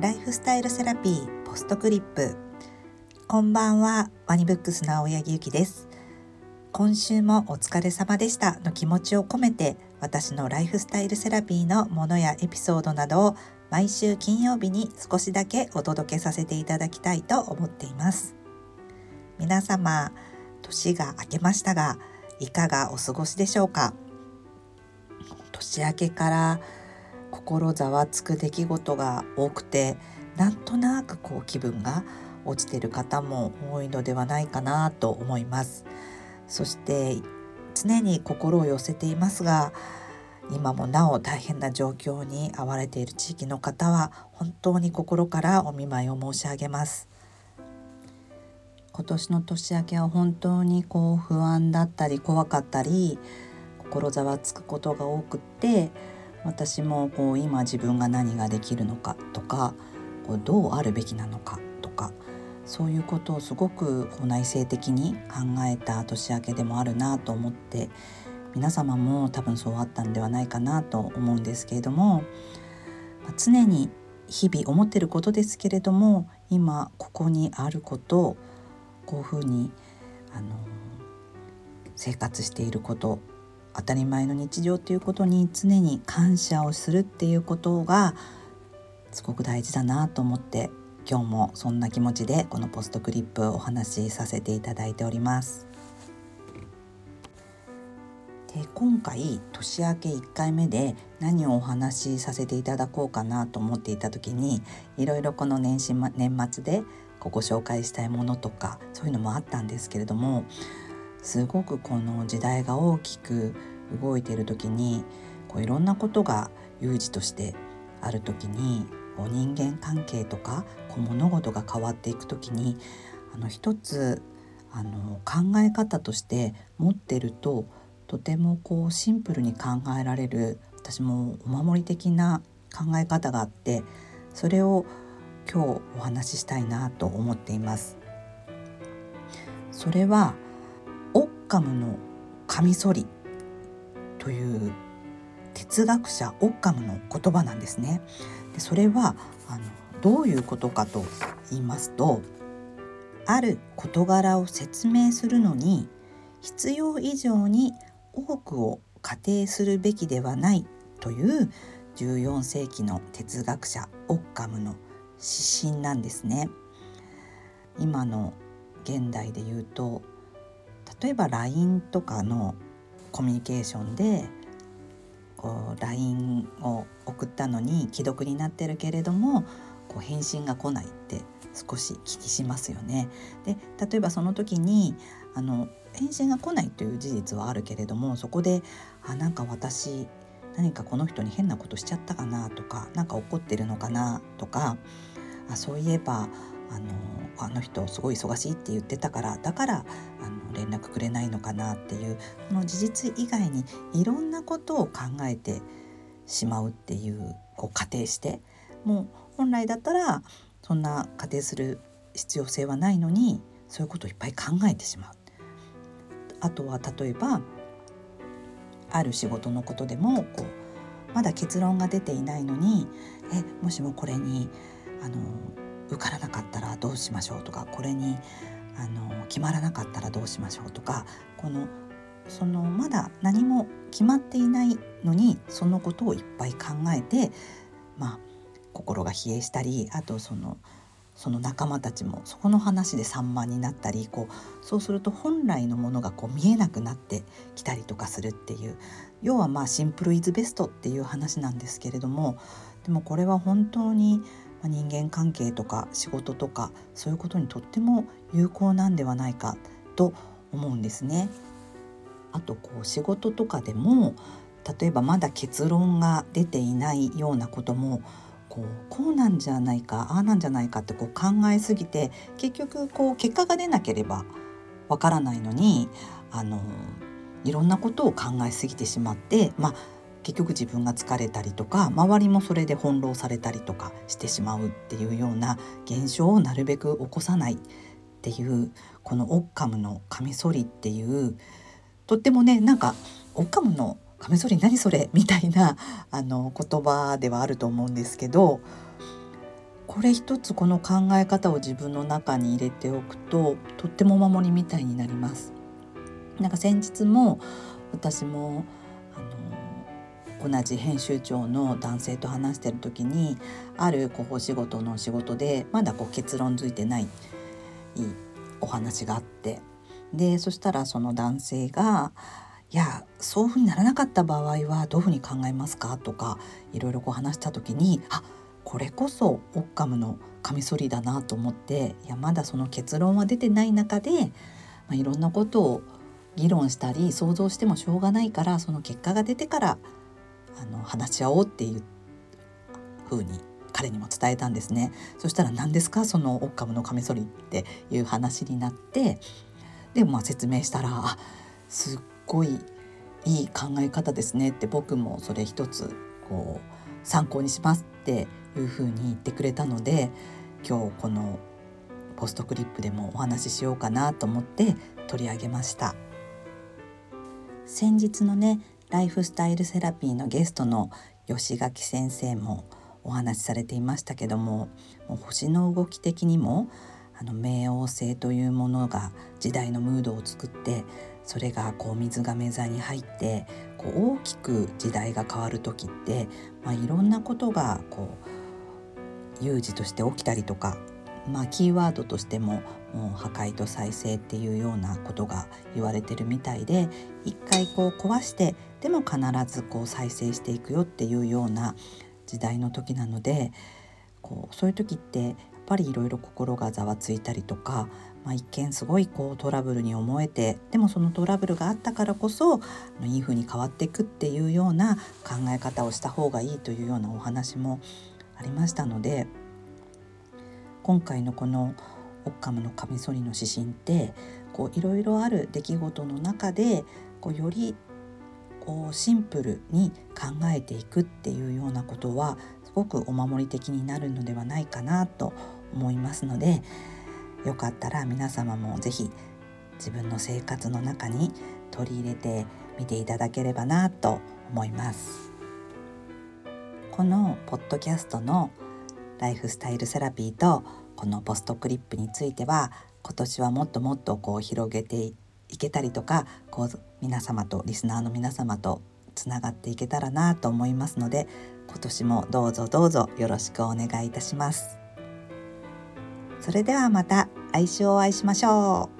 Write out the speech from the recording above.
ライフスタイルセラピーポストクリップ。こんばんはワニブックスの青柳ゆきです。今週もお疲れ様でした。の気持ちを込めて私のライフスタイルセラピーのものやエピソードなどを毎週金曜日に少しだけお届けさせていただきたいと思っています。皆様年が明けましたがいかがお過ごしでしょうか？年明けから心ざわつく出来事が多くてなんとなくこう気分が落ちてる方も多いのではないかなと思います。そして常に心を寄せていますが今もなお大変な状況に遭われている地域の方は本当に心からお見舞いを申し上げます。今年の年明けは本当にこう不安だったり怖かったり心ざわつくことが多くって私もこう今自分が何ができるのかとかこうどうあるべきなのかとかそういうことをすごくこう内省的に考えた年明けでもあるなと思って皆様も多分そうあったんではないかなと思うんですけれども、まあ、常に日々思ってることですけれども今ここにあることをこういうふうにあの生活していること当たり前の日常っていうことに常に感謝をするっていうことがすごく大事だなと思って今日もそんな気持ちでこのポストクリップお話しさせていただいております。で今回年明け1回目で何をお話しさせていただこうかなと思っていた時にいろいろこの年始ま年末でここ紹介したいものとかそういうのもあったんですけれどもすごくこの時代が大きく動いている時にこういろんなことが有事としてある時にこう人間関係とかこう物事が変わっていく時にあの一つあの考え方として持ってるととてもこうシンプルに考えられる私もお守り的な考え方があってそれを今日お話ししたいなと思っています。それはカムのカミソリという哲学者オッカムの言葉なんですね。でそれはあのどういうことかと言いますとある事柄を説明するのに必要以上に多くを仮定するべきではないという14世紀の哲学者オッカムの指針なんですね。今の現代で言うと例えば LINE とかのコミュニケーションでこう LINE を送ったのに既読になってるけれどもこう返信が来ないって少し気にしますよね。で例えばその時にあの返信が来ないという事実はあるけれどもそこであなんか私何かこの人に変なことしちゃったかなとか何か怒ってるのかなとかあそういえばあのあの人すごい忙しいって言ってたからだからあの連絡くれないのかなっていうこの事実以外にいろんなことを考えてしまうっていうこう仮定してもう本来だったらそんな仮定する必要性はないのにそういうことをいっぱい考えてしまう。あとは例えばある仕事のことでもこうまだ結論が出ていないのにえもしもこれにあの受からなかったらどうしましょうとかこれにあの決まらなかったらどうしましょうとかこのそのまだ何も決まっていないのにそのことをいっぱい考えてまあ心が冷えしたりあとそのその仲間たちもそこの話で散漫になったりこうそうすると本来のものがこう見えなくなってきたりとかするっていう要はまあシンプルイズベストっていう話なんですけれどもでもこれは本当に人間関係とか仕事とかそういうことにとっても有効なんではないかと思うんですね。あとこう仕事とかでも例えばまだ結論が出ていないようなこともこうこうなんじゃないかああなんじゃないかってこう考えすぎて結局こう結果が出なければわからないのにあのいろんなことを考えすぎてしまってまあ結局自分が疲れたりとか周りもそれで翻弄されたりとかしてしまうっていうような現象をなるべく起こさないっていうこのオッカムのカミソリっていうとってもねなんかオッカムのカミソリ何それみたいな あの言葉ではあると思うんですけどこれ一つこの考え方を自分の中に入れておくととっても守りみたいになります。なんか先日も私も同じ編集長の男性と話してる時にあるこうお仕事の仕事でまだこう結論づいてないお話があってでそしたらその男性が「いやそういうふうにならなかった場合はどういうふうに考えますか?」とかいろいろこう話した時にあこれこそオッカムのカミソリだなと思っていやまだその結論は出てない中で、まあ、いろんなことを議論したり想像してもしょうがないからその結果が出てからあの話し合おうっていう風に彼にも伝えたんですね。そしたら何ですか？そのオッカムのカミソリっていう話になってでまあ説明したらすっごいいい考え方ですねって僕もそれ一つこう参考にしますっていうふうに言ってくれたので今日このポストクリップでもお話ししようかなと思って取り上げました。先日のねライフスタイルセラピーのゲストの吉垣先生もお話しされていましたけどももう星の動き的にもあの冥王星というものが時代のムードを作ってそれがこう水亀座に入ってこう大きく時代が変わる時って、まあ、いろんなことがこう有事として起きたりとか、まあ、キーワードとしてももう破壊と再生っていうようなことが言われてるみたいで一回こう壊してでも必ずこう再生していくよっていうような時代の時なのでこうそういう時ってやっぱりいろいろ心がざわついたりとかまあ、一見すごいこうトラブルに思えてでもそのトラブルがあったからこそいい風に変わっていくっていうような考え方をした方がいいというようなお話もありましたので今回のこの「オッカムのカミソリの指針」っていろいろある出来事の中でこうよりこうシンプルに考えていくっていうようなことはすごくお守り的になるのではないかなと思いますのでよかったら皆様も是非自分の生活の中に取り入れてみていただければなと思います。このポッドキャストのライフスタイルセラピーとこのポストクリップについては今年はもっともっとこう広げていけたりとかこう皆様とリスナーの皆様とつながっていけたらなと思いますので今年もどうぞどうぞよろしくお願いいたします。それではまた来週お会いしましょう。